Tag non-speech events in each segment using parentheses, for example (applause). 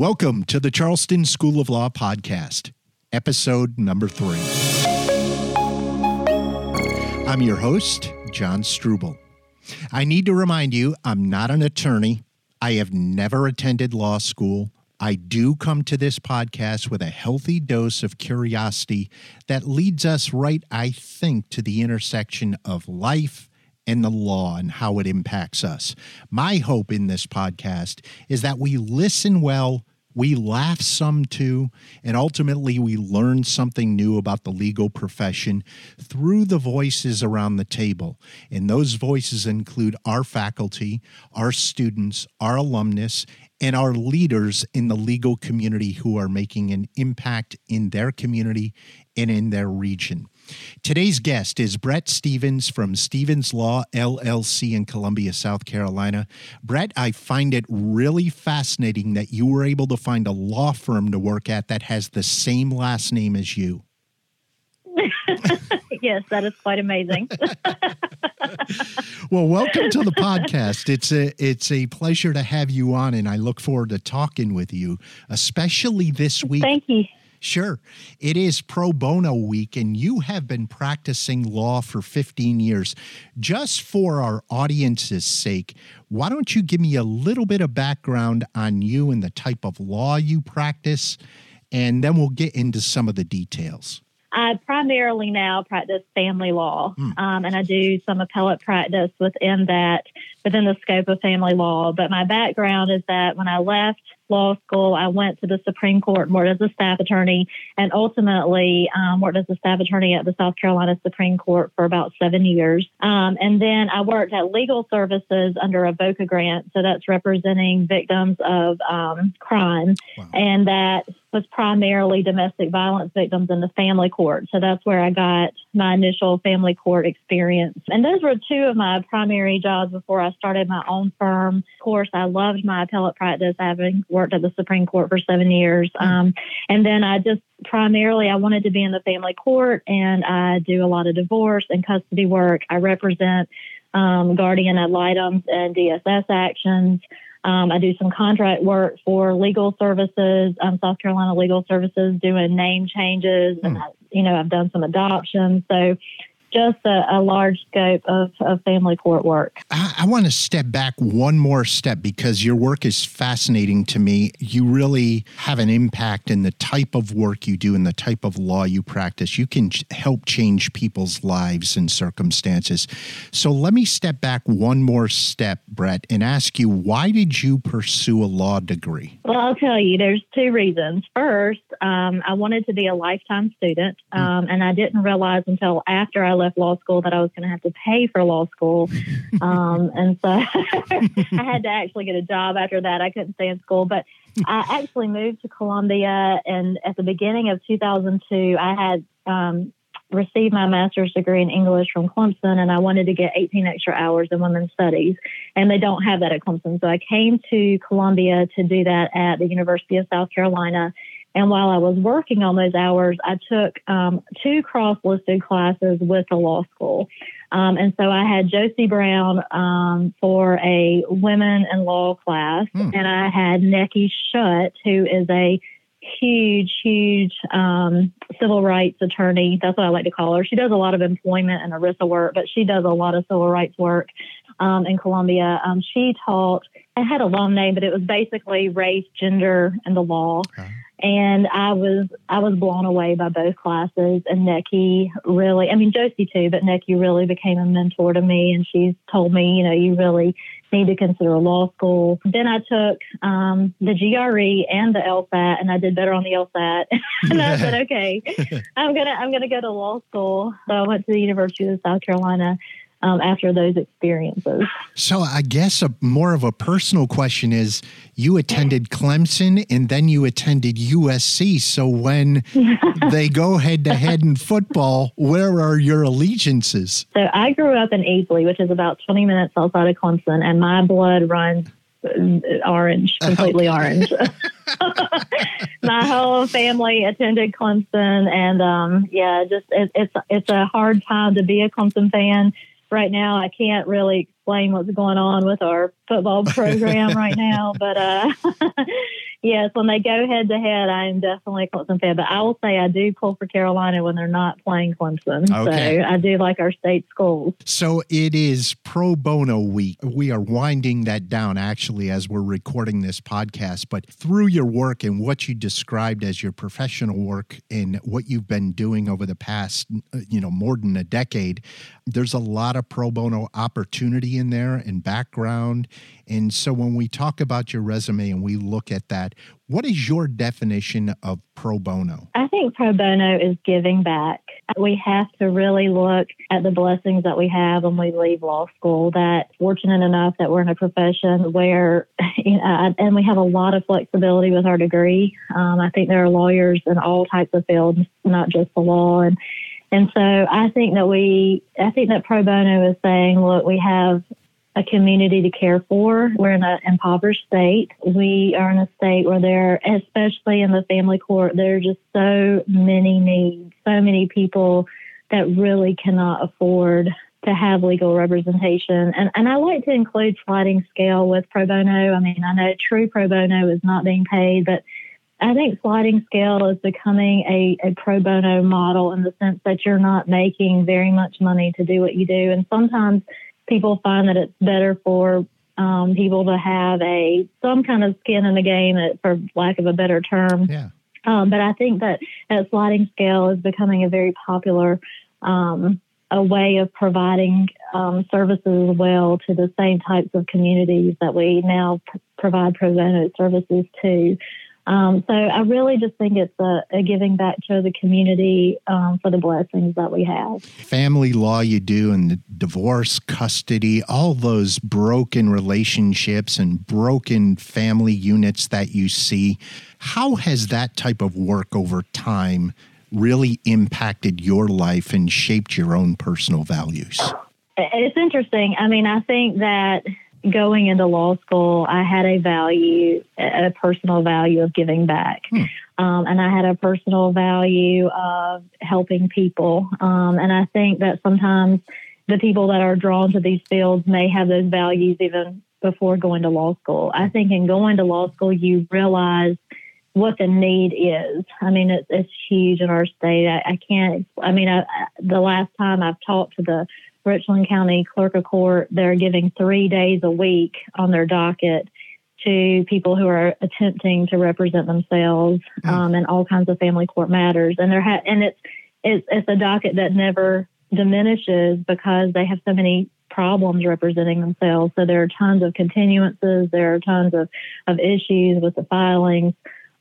Welcome to the Charleston School of Law podcast, episode number three. I'm your host, John Struble. I need to remind you, I'm not an attorney. I have never attended law school. I do come to this podcast with a healthy dose of curiosity that leads us right, I think, to the intersection of life and the law and how it impacts us. My hope in this podcast is that we listen well, we laugh some too, and ultimately we learn something new about the legal profession through the voices around the table. And those voices include our faculty, our students, our alumnus, and our leaders in the legal community who are making an impact in their community and in their region. Today's guest is Brett Stevens from Stevens Law LLC in Columbia, South Carolina. Brett, I find it really fascinating that you were able to find a law firm to work at that has the same last name as you. (laughs) yes, that is quite amazing. (laughs) well, welcome to the podcast. It's a it's a pleasure to have you on, and I look forward to talking with you, especially this week. Thank you. Sure. It is pro bono week, and you have been practicing law for 15 years. Just for our audience's sake, why don't you give me a little bit of background on you and the type of law you practice, and then we'll get into some of the details. I primarily now practice family law, mm. um, and I do some appellate practice within that, within the scope of family law. But my background is that when I left law school, I went to the Supreme Court, worked as a staff attorney, and ultimately um, worked as a staff attorney at the South Carolina Supreme Court for about seven years. Um, and then I worked at legal services under a VOCA grant, so that's representing victims of um, crime, wow. and that was primarily domestic violence victims in the family court. So that's where I got my initial family court experience. And those were two of my primary jobs before I started my own firm. Of course, I loved my appellate practice, having worked at the Supreme Court for seven years. Hmm. Um, and then I just primarily I wanted to be in the family court, and I do a lot of divorce and custody work. I represent um, guardian ad litem and DSS actions. Um, I do some contract work for legal services, um, South Carolina Legal Services, doing name changes, mm. and I, you know I've done some adoptions. So just a, a, large scope of, of family court work. I, I want to step back one more step because your work is fascinating to me. You really have an impact in the type of work you do and the type of law you practice. You can help change people's lives and circumstances. So let me step back one more step, Brett, and ask you why did you pursue a law degree? Well, I'll tell you, there's two reasons. First, um, I wanted to be a lifetime student, hmm. um, mm. and I didn't realize until after I left law school that I was going to have to pay for law school. (laughs) Um, and so (laughs) I had to actually get a job after that. I couldn't stay in school, but I (laughs) actually moved to Columbia. And at the beginning of 2002, I had um, received my master's degree in English from Clemson, and I wanted to get 18 extra hours in women's studies. And they don't have that at Clemson. So I came to Columbia to do that at the University of South Carolina. And while I was working on those hours, I took um, two cross listed classes with the law school. Um, and so I had Josie Brown um, for a women in law class, hmm. and I had Nekki Shutt, who is a huge, huge um, civil rights attorney. That's what I like to call her. She does a lot of employment and ERISA work, but she does a lot of civil rights work um, in Columbia. Um, she taught, I had a long name, but it was basically race, gender, and the law. Okay and I was I was blown away by both classes. And Nekki really, I mean Josie too, but Nekki really became a mentor to me, and she's told me, you know, you really need to consider law school. Then I took um, the GRE and the LSAT, and I did better on the LSAT. (laughs) and I said, (laughs) okay, I'm gonna I'm gonna go to law school. So I went to the University of South Carolina um, after those experiences. So I guess a more of a personal question is you attended Clemson and then you attended USC. So when (laughs) they go head to head in football, where are your allegiances? So I grew up in Easley, which is about 20 minutes outside of Clemson, and my blood runs orange, completely okay. orange. (laughs) (laughs) my whole family attended Clemson, and um, yeah, just it, it's it's a hard time to be a Clemson fan right now I can't really explain what's going on with our football program right now, (laughs) but uh, (laughs) yes, when they go head to head, I am definitely a Clemson fan. But I will say I do pull for Carolina when they're not playing Clemson. Okay. So I do like our state schools. So it is pro bono week. We are winding that down actually as we're recording this podcast. But through your work and what you described as your professional work and what you've been doing over the past, you know, more than a decade, there's a lot of pro bono opportunity in there and background. And so when we talk about your resume and we look at that, what is your definition of pro bono? I think pro bono is giving back. We have to really look at the blessings that we have when we leave law school. That fortunate enough that we're in a profession where, you know, and we have a lot of flexibility with our degree. Um, I think there are lawyers in all types of fields, not just the law. And and so I think that we, I think that pro bono is saying, look, we have a community to care for. We're in an impoverished state. We are in a state where there, especially in the family court, there are just so many needs, so many people that really cannot afford to have legal representation. And, and I like to include sliding scale with pro bono. I mean, I know true pro bono is not being paid, but I think sliding scale is becoming a, a pro bono model in the sense that you're not making very much money to do what you do. And sometimes people find that it's better for um, people to have a some kind of skin in the game, uh, for lack of a better term. Yeah. Um, but I think that that sliding scale is becoming a very popular um, a way of providing um, services as well to the same types of communities that we now p- provide pro bono services to. Um, so I really just think it's a, a giving back to the community um, for the blessings that we have. Family law you do and the divorce, custody, all those broken relationships and broken family units that you see. How has that type of work over time really impacted your life and shaped your own personal values? It's interesting. I mean, I think that going into law school, I had a value, a personal value of giving back. Hmm. Um, and I had a personal value of helping people. Um, and I think that sometimes the people that are drawn to these fields may have those values even before going to law school. I think in going to law school, you realize what the need is. I mean, it's, it's huge in our state. I, I can't, I mean, I, the last time I've talked to the Richland County Clerk of Court, they're giving three days a week on their docket to people who are attempting to represent themselves mm. um, in all kinds of family court matters, and there ha- and it's it's it's a docket that never diminishes because they have so many problems representing themselves. So there are tons of continuances, there are tons of of issues with the filings.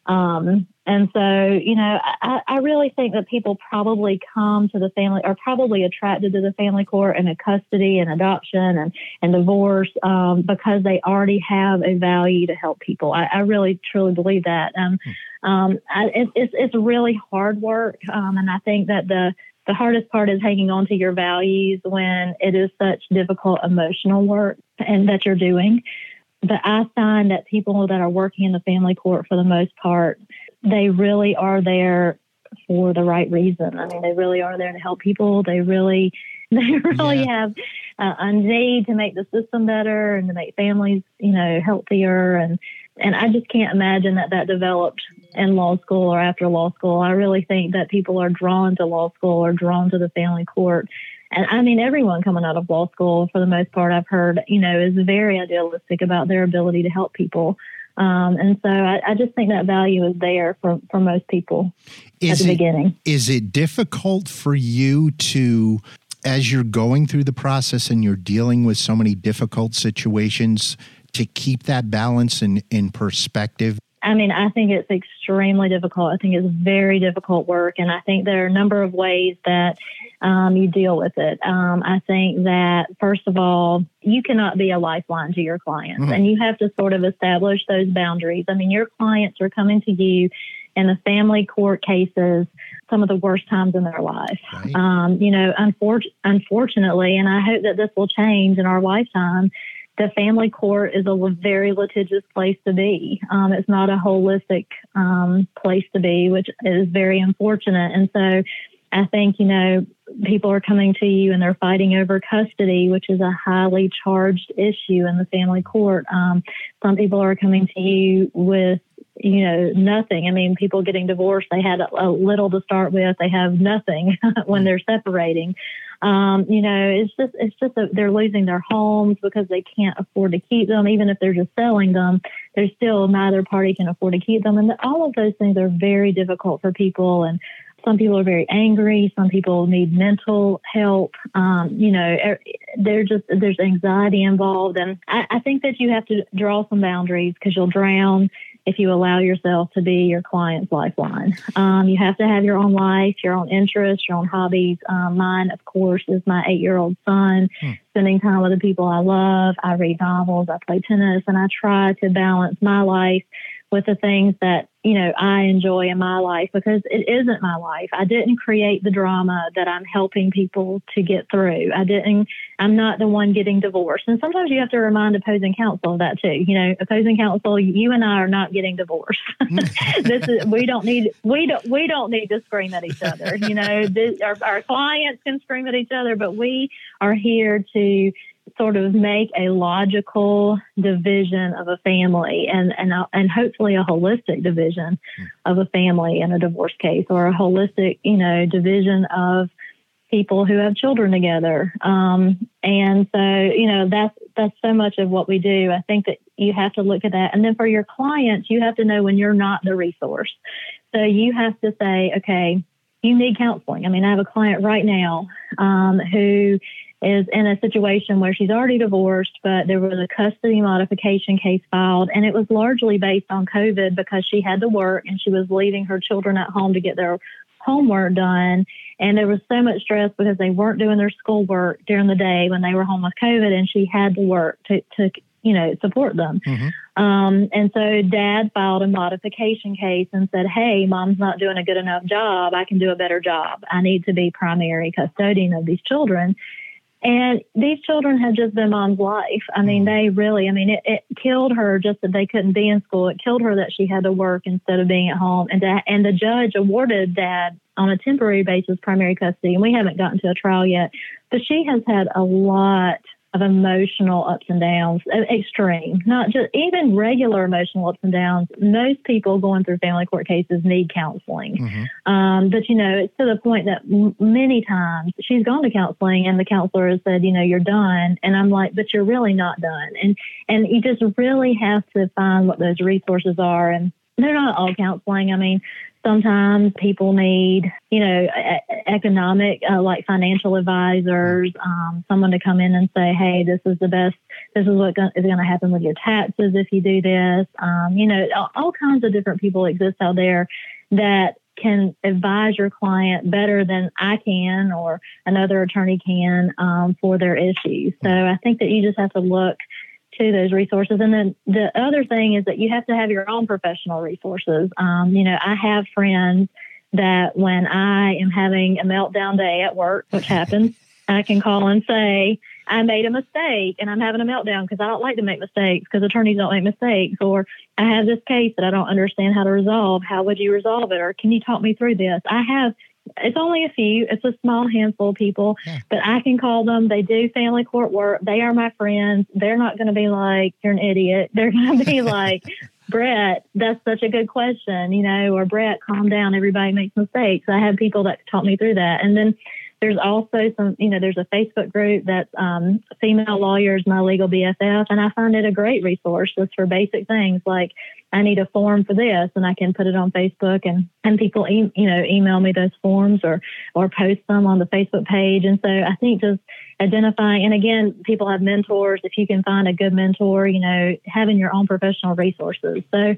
Um, and so, you know, I, I, really think that people probably come to the family, are probably attracted to the family court and a custody and adoption and, and divorce um, because they already have a value to help people. I, I really, truly believe that. Um, um, I, it, it's, it's really hard work. Um, and I think that the, the hardest part is hanging on to your values when it is such difficult emotional work and that you're doing. But I find that people that are working in the family court, for the most part, they really are there for the right reason. I mean, they really are there to help people. They really, (laughs) they really yeah. have uh, a need to make the system better and to make families, you know, healthier. And and I just can't imagine that that developed in law school or after law school. I really think that people are drawn to law school or drawn to the family court and I mean, everyone coming out of law school, for the most part, I've heard, you know, is very idealistic about their ability to help people. Um, and so I, I, just think that value is there for, for most people is at the it, beginning. Is it difficult for you to, as you're going through the process and you're dealing with so many difficult situations, to keep that balance in, in perspective? I mean, I think it's extremely difficult. I think it's very difficult work. And I think there are a number of ways that um, you deal with it. Um, I think that, first of all, you cannot be a lifeline to your clients mm-hmm. and you have to sort of establish those boundaries. I mean, your clients are coming to you in the family court cases some of the worst times in their life. Right. Um, you know, unfor- unfortunately, and I hope that this will change in our lifetime, the family court is a very litigious place to be. Um, it's not a holistic um, place to be, which is very unfortunate. And so I think, you know, people are coming to you and they're fighting over custody, which is a highly charged issue in the family court. Um, some people are coming to you with you know nothing i mean people getting divorced they had a, a little to start with they have nothing (laughs) when they're separating um, you know it's just it's just a, they're losing their homes because they can't afford to keep them. Even if they're just selling them there's still neither party can afford to keep them. And all of those things are very difficult for people. And some people are very angry. Some people need mental help. Um, you know, they're just there's anxiety involved, and I, I think that you have to draw some boundaries because you'll drown if you allow yourself to be your client's lifeline. Um, you have to have your own life, your own interests, your own hobbies. Um, mine, of course, is my eight year old son, hmm. Spending time with the people I love. I read novels, I play tennis, and I try to balance my life with the things that you know I enjoy in my life because it isn't my life. I didn't create the drama that I'm helping people to get through. I didn't. I'm not the one getting divorced. And sometimes you have to remind opposing counsel of that too. You know, opposing counsel, you and I are not getting divorced. Hmm. (laughs) this is we don't need we don't we don't need to scream at each other. You know, this, our, our clients can scream at each other, but we are here to sort of make a logical division of a family and and uh, and hopefully a holistic division of a family in a divorce case or a holistic you know division of people who have children together. Um, and so you know that's that's so much of what we do. I think that you have to look at that. And then for your clients you have to know when you're not the resource. So you have to say okay you need counseling. I mean i have a client right now um, who is in a situation where she's already divorced, but there was a custody modification case filed, and it was largely based on COVID because she had to work and she was leaving her children at home to get their homework done. And there was so much stress because they weren't doing their schoolwork during the day when they were home with COVID, and she had to work to, to you know, support them. Mm-hmm. Um, and so dad filed a modification case and said, Hey, mom's not doing a good enough job. I can do a better job. I need to be primary custodian of these children. And these children have just been mom's life. I mean, mm-hmm. they really, I mean, it, it, killed her just that they couldn't be in school. It killed her that she had to work instead of being at home. And, that, and the judge awarded dad on a temporary basis primary custody. And we haven't gotten to a trial yet. But she has had a lot of emotional ups and downs, extreme, not just even regular emotional ups and downs. Most people going through family court cases need counseling. Mm-hmm. Um, but, you know, it's to the point that m- many times she's gone to counseling and the counselor has said, you know, you're done. And I'm like, but you're really not done. And, and you just really have to find what those resources are. And they're not all counseling. I mean, sometimes people need, you know, economic, uh, like financial advisors, um, someone to come in and say, hey, this is the best, this is what is going to happen with your taxes if you do this. Um, you know, all, all kinds of different people exist out there that can advise your client better than I can or another attorney can um, for their issues. So I think that you just have to look to those resources. And then the other thing is that you have to have your own professional resources. Um, you know, I have friends that when I am having a meltdown day at work, which happens, (laughs) I can call and say, I made a mistake and I'm having a meltdown because I don't like to make mistakes because attorneys don't make mistakes. Or I have this case that I don't understand how to resolve. How would you resolve it? Or can you talk me through this? I have it's only a few. It's a small handful of people, yeah. but I can call them. They do family court work. They are my friends. They're not going to be like, you're an idiot. They're going to be (laughs) like, Brett, that's such a good question, you know, or Brett, calm down. Everybody makes mistakes. I have people that talk me through that. And then there's also some, you know, there's a Facebook group that's um, female lawyers, my legal BFF, and I find it a great resource just for basic things like I need a form for this, and I can put it on Facebook, and and people, e- you know, email me those forms or or post them on the Facebook page. And so I think just identifying, and again, people have mentors. If you can find a good mentor, you know, having your own professional resources. So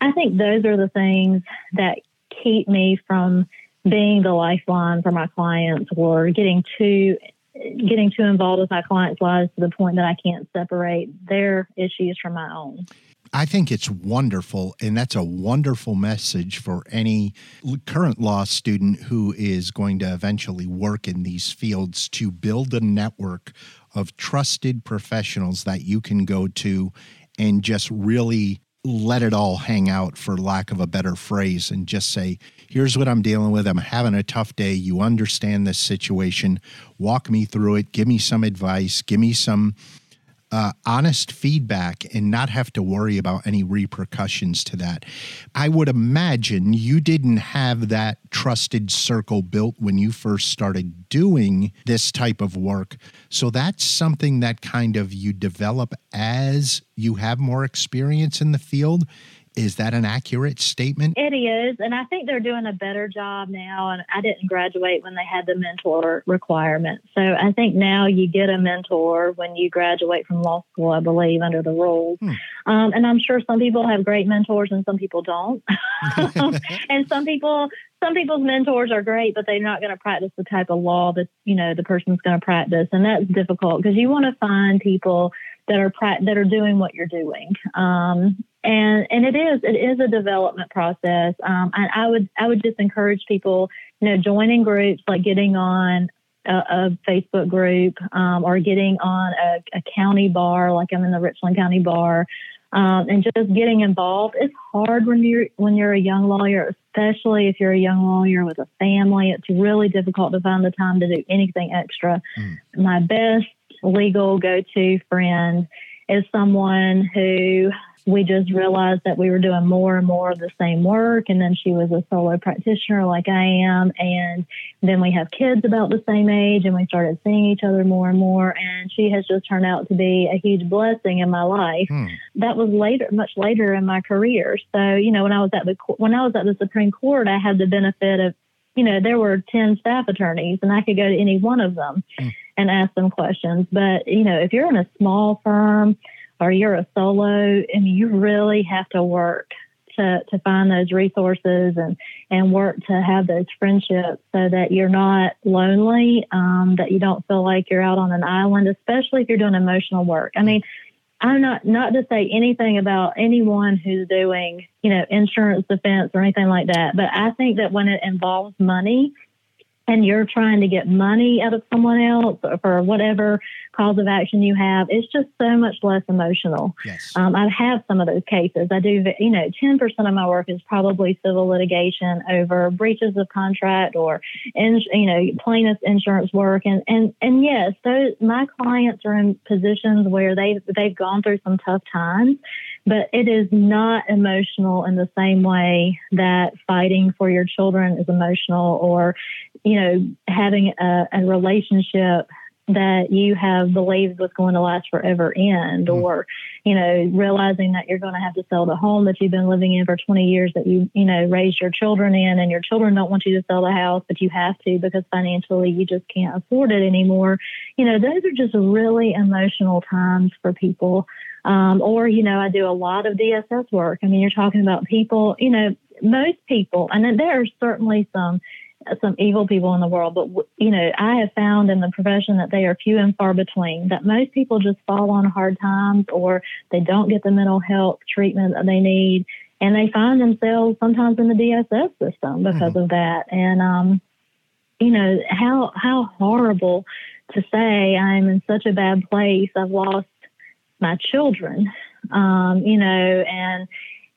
I think those are the things that keep me from being the lifeline for my clients or getting too getting too involved with my clients' lives to the point that I can't separate their issues from my own. I think it's wonderful, and that's a wonderful message for any current law student who is going to eventually work in these fields to build a network of trusted professionals that you can go to and just really let it all hang out for lack of a better phrase and just say here's what i'm dealing with. I'm having a tough day. You understand this situation. Walk me through it. Give me some advice. Give me some uh, honest feedback and not have to worry about any repercussions to that. I would imagine you didn't have that trusted circle built when you first started doing this type of work. So that's something that kind of you develop as you have more experience in the field is that an accurate statement? It is. And I think they're doing a better job now. And I didn't graduate when they had the mentor requirement. So I think now you get a mentor when you graduate from law school, I believe, under the rules. Hmm. Um, and I'm sure some people have great mentors and some people don't. (laughs) and some people, some people's mentors are great, but they're not going to practice the type of law that, you know, the person's going to practice. And that's difficult because you want to find people that are that are doing what you're doing. Um, and and it is it is a development process. Um, and I would I would just encourage people, you know, joining groups like getting on a, a Facebook group um, or getting on a, a, county bar, like I'm in the Richland County Bar, um, and just getting involved. It's hard when you're when you're a young lawyer, especially if you're a young lawyer with a family. It's really difficult to find the time to do anything extra. Mm. My best legal go-to friend is someone who we just realized that we were doing more and more of the same work. And then she was a solo practitioner like I am. And then we have kids about the same age and we started seeing each other more and more. And she has just turned out to be a huge blessing in my life. Hmm. That was later, much later in my career. So, you know, when I was at the, when I was at the Supreme Court, I had the benefit of, you know, there were 10 staff attorneys and I could go to any one of them hmm. and ask them questions. But, you know, if you're in a small firm, or you're a solo, and you really have to work to, to find those resources and, and work to have those friendships so that you're not lonely, um, that you don't feel like you're out on an island, especially if you're doing emotional work. I mean, I'm not not to say anything about anyone who's doing, you know, insurance defense or anything like that, but I think that when it involves money, and you're trying to get money out of someone else for whatever cause of action you have, it's just so much less emotional. Yes. Um, I have some of those cases. I do, you know, 10% of my work is probably civil litigation over breaches of contract or, in, you know, plaintiff insurance work. And, and, and yes, those, my clients are in positions where they, they've gone through some tough times but it is not emotional in the same way that fighting for your children is emotional or you know having a, a relationship that you have believed was going to last forever end mm-hmm. or you know realizing that you're going to have to sell the home that you've been living in for 20 years that you you know raised your children in and your children don't want you to sell the house but you have to because financially you just can't afford it anymore you know those are just really emotional times for people um, or, you know, I do a lot of DSS work. I mean, you're talking about people, you know, most people, and there are certainly some some evil people in the world, but you know, I have found in the profession that they are few and far between. That most people just fall on hard times, or they don't get the mental health treatment that they need, and they find themselves sometimes in the DSS system because mm-hmm. of that. And um, you know, how how horrible to say I'm in such a bad place. I've lost my children, um, you know, and,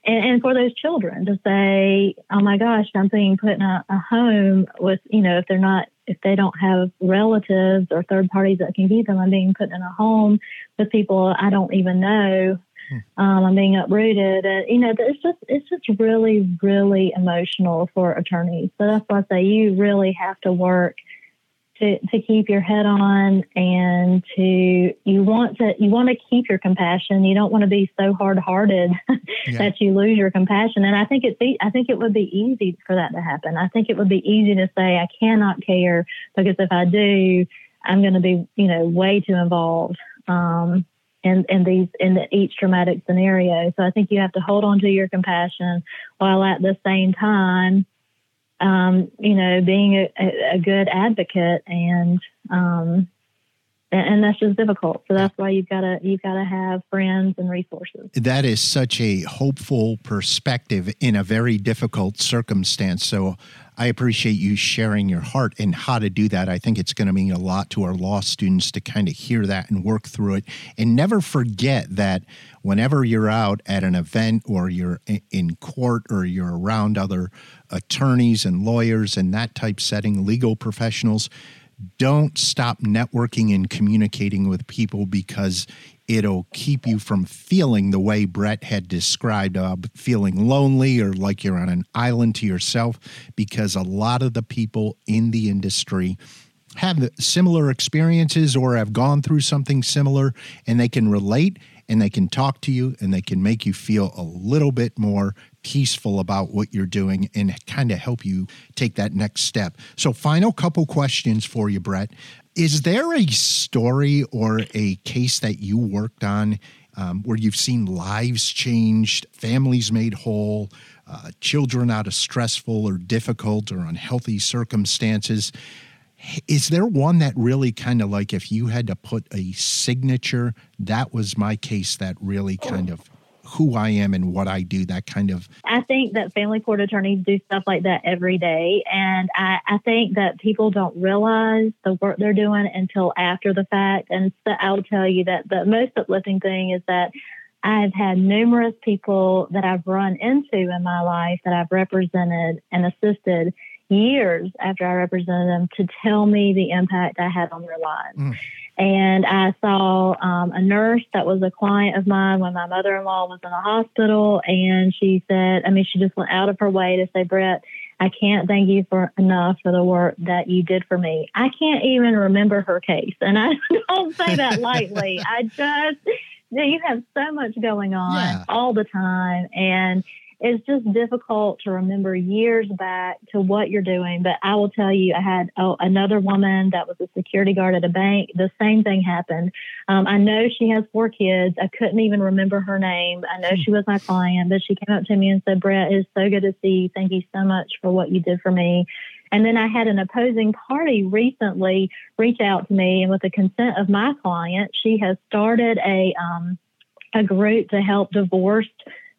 and, and for those children to say, oh my gosh, I'm being put in a, a home with, you know, if they're not, if they don't have relatives or third parties that can keep them, I'm being put in a home with people I don't even know. Hmm. Um, I'm being uprooted, and you know, it's just it's just really, really emotional for attorneys. So that's why I say you really have to work to, to keep your head on and to you want to you want to keep your compassion. You don't want to be so hard-hearted (laughs) yeah. that you lose your compassion. And i think it's i think it would be easy for that to happen. I think it would be easy to say i cannot care because if i do i'm going to be you know way too involved um, in, in these in the, each traumatic scenario. So i think you have to hold on to your compassion while at the same time um, you know, being a, a, good advocate and um, and that's just difficult. So that's why you've got to you've got to have friends and resources. That is such a hopeful perspective in a very difficult circumstance. So I appreciate you sharing your heart and how to do that. I think it's going to mean a lot to our law students to kind of hear that and work through it. And never forget that whenever you're out at an event or you're in court or you're around other attorneys and lawyers and that type setting, legal professionals, don't stop networking and communicating with people because it'll keep you from feeling the way Brett had described, uh, feeling lonely or like you're on an island to yourself, because a lot of the people in the industry have similar experiences or have gone through something similar and they can relate and they can talk to you and they can make you feel a little bit more peaceful about what you're doing and kind of help you take that next step. So, final couple questions for you, Brett. Is there a story or a case that you worked on um, where you've seen lives changed, families made whole, uh, children out of stressful or difficult or unhealthy circumstances? Is there one that really kind of like if you had to put a signature, that was my case that really kind of who I am and what I do, that kind of. I think that family court attorneys do stuff like that every day. And I, I think that people don't realize the work they're doing until after the fact. And so I'll tell you that the most uplifting thing is that I've had numerous people that I've run into in my life that I've represented and assisted years after I represented them to tell me the impact I had on their lives. Mm. And I saw um, a nurse that was a client of mine when my mother in law was in the hospital. And she said, I mean, she just went out of her way to say, Brett, I can't thank you for enough for the work that you did for me. I can't even remember her case. And I (laughs) don't say that lightly. I just, you have so much going on yeah. all the time. And it's just difficult to remember years back to what you're doing. But I will tell you, I had oh, another woman that was a security guard at a bank. The same thing happened. Um, I know she has four kids. I couldn't even remember her name. I know she was my client, but she came up to me and said, Brett, it's so good to see you. Thank you so much for what you did for me. And then I had an opposing party recently reach out to me, and with the consent of my client, she has started a um, a group to help divorced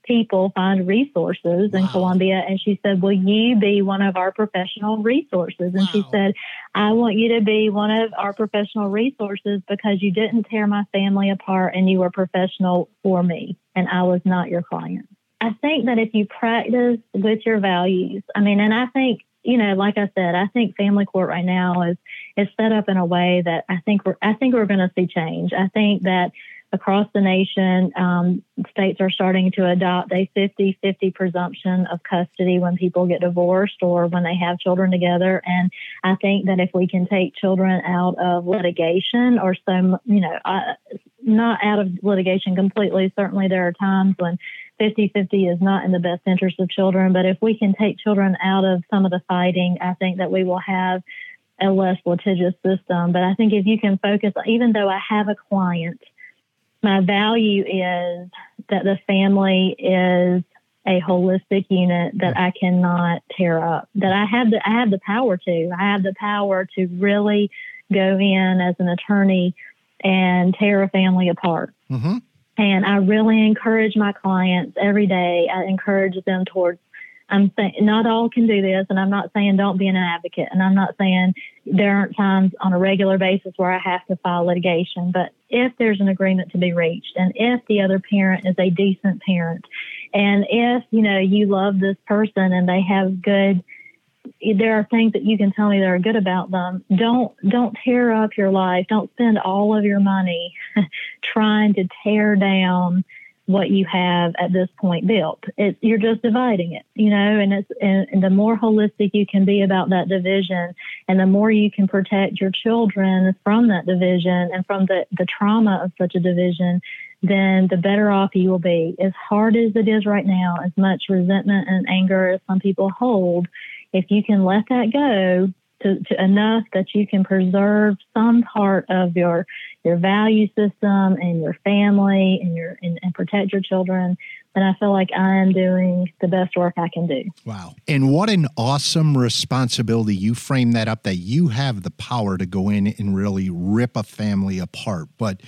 people find resources wow. in Columbia. And she said, Will you be one of our professional resources? And wow. she said, I want you to be one of our professional resources because you didn't tear my family apart and you were professional for me, and I was not your client. I think that if you practice with your values, I mean, and I think you know, like I said, I think family court right now is is set up in a way that I think we're I think we're going to see change. I think that across the nation, um, states are starting to adopt a 50 50 presumption of custody when people get divorced or when they have children together. And I think that if we can take children out of litigation or some, you know, uh, not out of litigation completely, certainly there are times when 50 50 is not in the best interest of children. But if we can take children out of some of the fighting, I think that we will have a less litigious system. But I think if you can focus, even though I have a client, my value is that the family is a holistic unit that I cannot tear up. That I have the I have the power to. I have the power to really go in as an attorney and tear a family apart. Mm-hmm. And I really encourage my clients every day. I encourage them towards I'm saying not all can do this, and I'm not saying don't be an advocate, and I'm not saying there aren't times on a regular basis where I have to file litigation. But if there's an agreement to be reached, and if the other parent is a decent parent, and if you know you love this person and they have good there are things that you can tell me that are good about them. Don't don't tear up your life. Don't spend all of your money (laughs) trying to tear down what you have at this point built. It's, you're just dividing it, you know, and it's and, and, the more holistic you can be about that division, and the more you can protect your children from that division and from the the trauma of such a division, then the better off you will be. As hard as it is right now, as much resentment and anger as some people hold, if you can let that go to, to enough that you can preserve some part of your your value system and your family and your and, and protect your children then I feel like I am doing the best work I can do. Wow. And what an awesome responsibility. You frame that up that you have the power to go in and really rip a family apart. But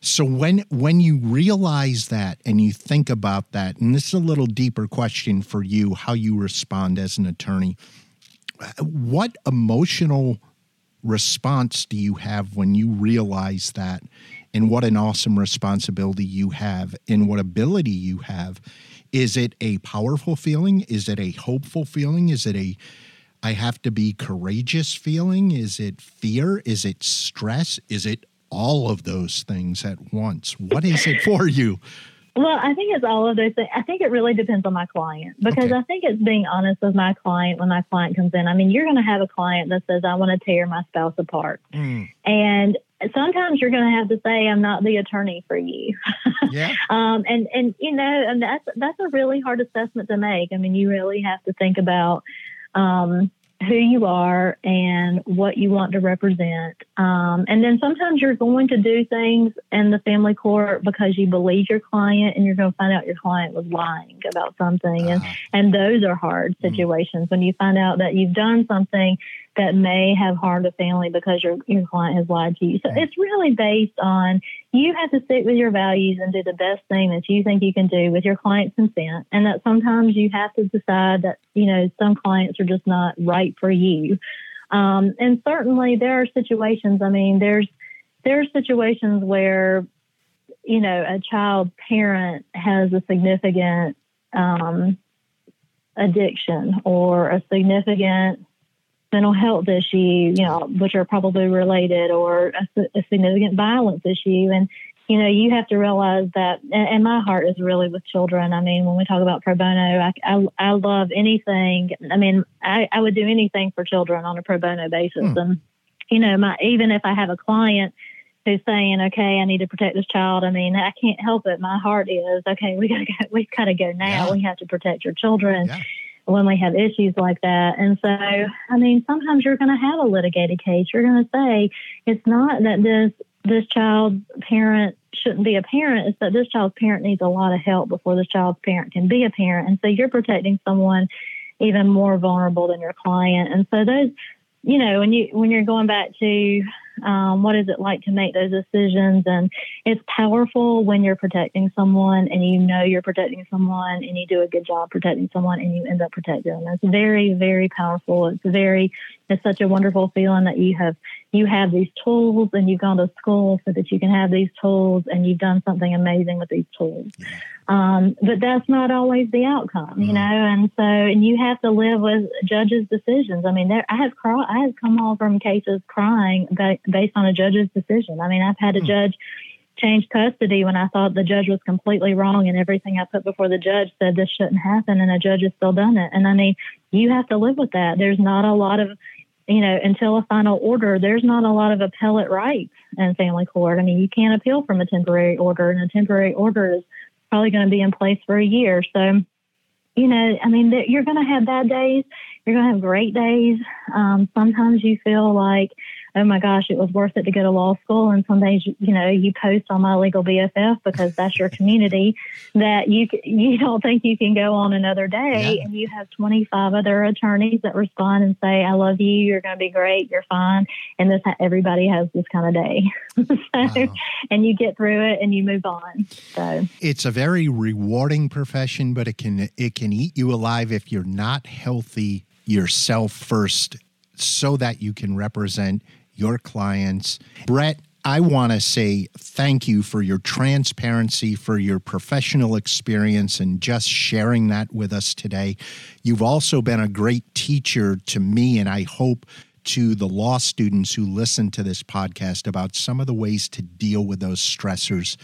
so when when you realize that and you think about that, and this is a little deeper question for you, how you respond as an attorney, what emotional response do you have when you realize that and what an awesome responsibility you have and what ability you have? Is it a powerful feeling? Is it a hopeful feeling? Is it a i have to be courageous feeling? Is it fear? Is it stress? Is it all of those things at once? What is it for you well, I think it's all of those things. I think it really depends on my client because okay. I think it's being honest with my client when my client comes in. I mean, you're going to have a client that says, I want to tear my spouse apart. Mm. And sometimes you're going to have to say, I'm not the attorney for you. (laughs) Yeah. um, and, and, you know, and that's, that's a really hard assessment to make. I mean, you really have to think about, um, who you are and what you want to represent. Um, and then sometimes you're going to do things in the family court because you believe your client and you're going to find out your client was lying about something. Uh-huh. And, and those are hard mm. situations mm-hmm. when you find out that you've done something that may have harmed a family because your, your client has lied to you. So it's really based on you have to stick with your values and do the best thing that you think you can do with your client's consent. And that sometimes you have to decide that, you know, some clients are just not right for you. Um, and certainly there are situations, I mean, there's, there are situations where, you know, a child parent has a significant um, addiction or a significant mental health issue, you know, which are probably related, or a, a, significant violence issue. And, you know, you have to realize that, and, and, my heart is really with children. I mean, when we talk about pro bono, I, I, I love anything. I mean, I, I would do anything for children on a pro bono basis. Hmm. And, you know, my, even if I have a client who's saying, okay, I need to protect this child. I mean, I can't help it. My heart is, okay, we gotta go, we gotta go now. Yeah. We have to protect your children. Yeah when we have issues like that. And so, I mean, sometimes you're going to have a litigated case. You're going to say it's not that this this child's parent shouldn't be a parent. It's that this child's parent needs a lot of help before this child's parent can be a parent. And so you're protecting someone even more vulnerable than your client. And so those, you know, when you when you're going back to um, what is it like to make those decisions? And it's powerful when you're protecting someone and you know you're protecting someone and you do a good job protecting someone and you end up protecting them. It's very, very powerful. It's very, it's such a wonderful feeling that you have you have these tools and you've gone to school so that you can have these tools and you've done something amazing with these tools. Um, but that's not always the outcome, you mm-hmm. know. And so, and you have to live with judges' decisions. I mean, there, I have cry, I have come home from cases crying based on a judge's decision. I mean, I've had a mm. judge change custody when I thought the judge was completely wrong and everything I put before the judge said this shouldn't happen, and a judge has still done it. And I mean, you have to live with that. There's not a lot of you know, until a final order, there's not a lot of appellate rights in family court. I mean, you can't appeal from a temporary order, and a temporary order is probably going to be in place for a year. So, you know, I mean, you're going to have bad days. You're going to have great days. Um, sometimes you feel like oh my gosh, it was worth it to go to law school. And some days, you know, you post on my legal BFF because that's your community that you you don't think you can go on another day, yeah. and you have 25 other attorneys that respond and say, "I love you. You're going to be great. You're fine." And this everybody has this kind of day, (laughs) so, wow. and you get through it and you move on. So it's a very rewarding profession, but it can it can eat you alive if you're not healthy yourself first so that you can represent your clients. Brett, I want to say thank you for your transparency, for your professional experience, and just sharing that with us today. You've also been a great teacher to me, and I hope to the law students who listen to this podcast about some of the ways to deal with those stressors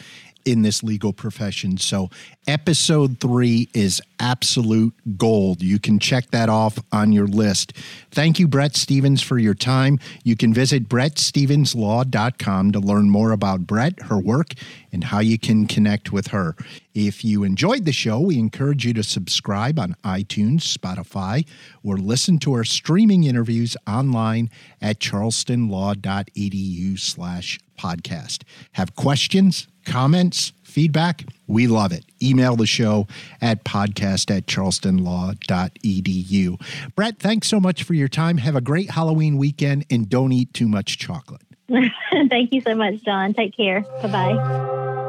in this legal profession. So, episode three is absolute gold. You can check that off on your list. Thank you, Brett Stevens, for your time. You can visit brettstevenslaw.com to learn more about Brett, her work, and how you can connect with her. If you enjoyed the show, we encourage you to subscribe on iTunes, Spotify, or listen to our streaming interviews online at charlestonlaw.edu slash podcast. Have questions, comments, feedback? We love it. Email the show at podcast at charlestonlaw.edu. Brett, thanks so much for your time. Have a great Halloween weekend and don't eat too much chocolate. (laughs) Thank you so much, John. Take care. Bye bye.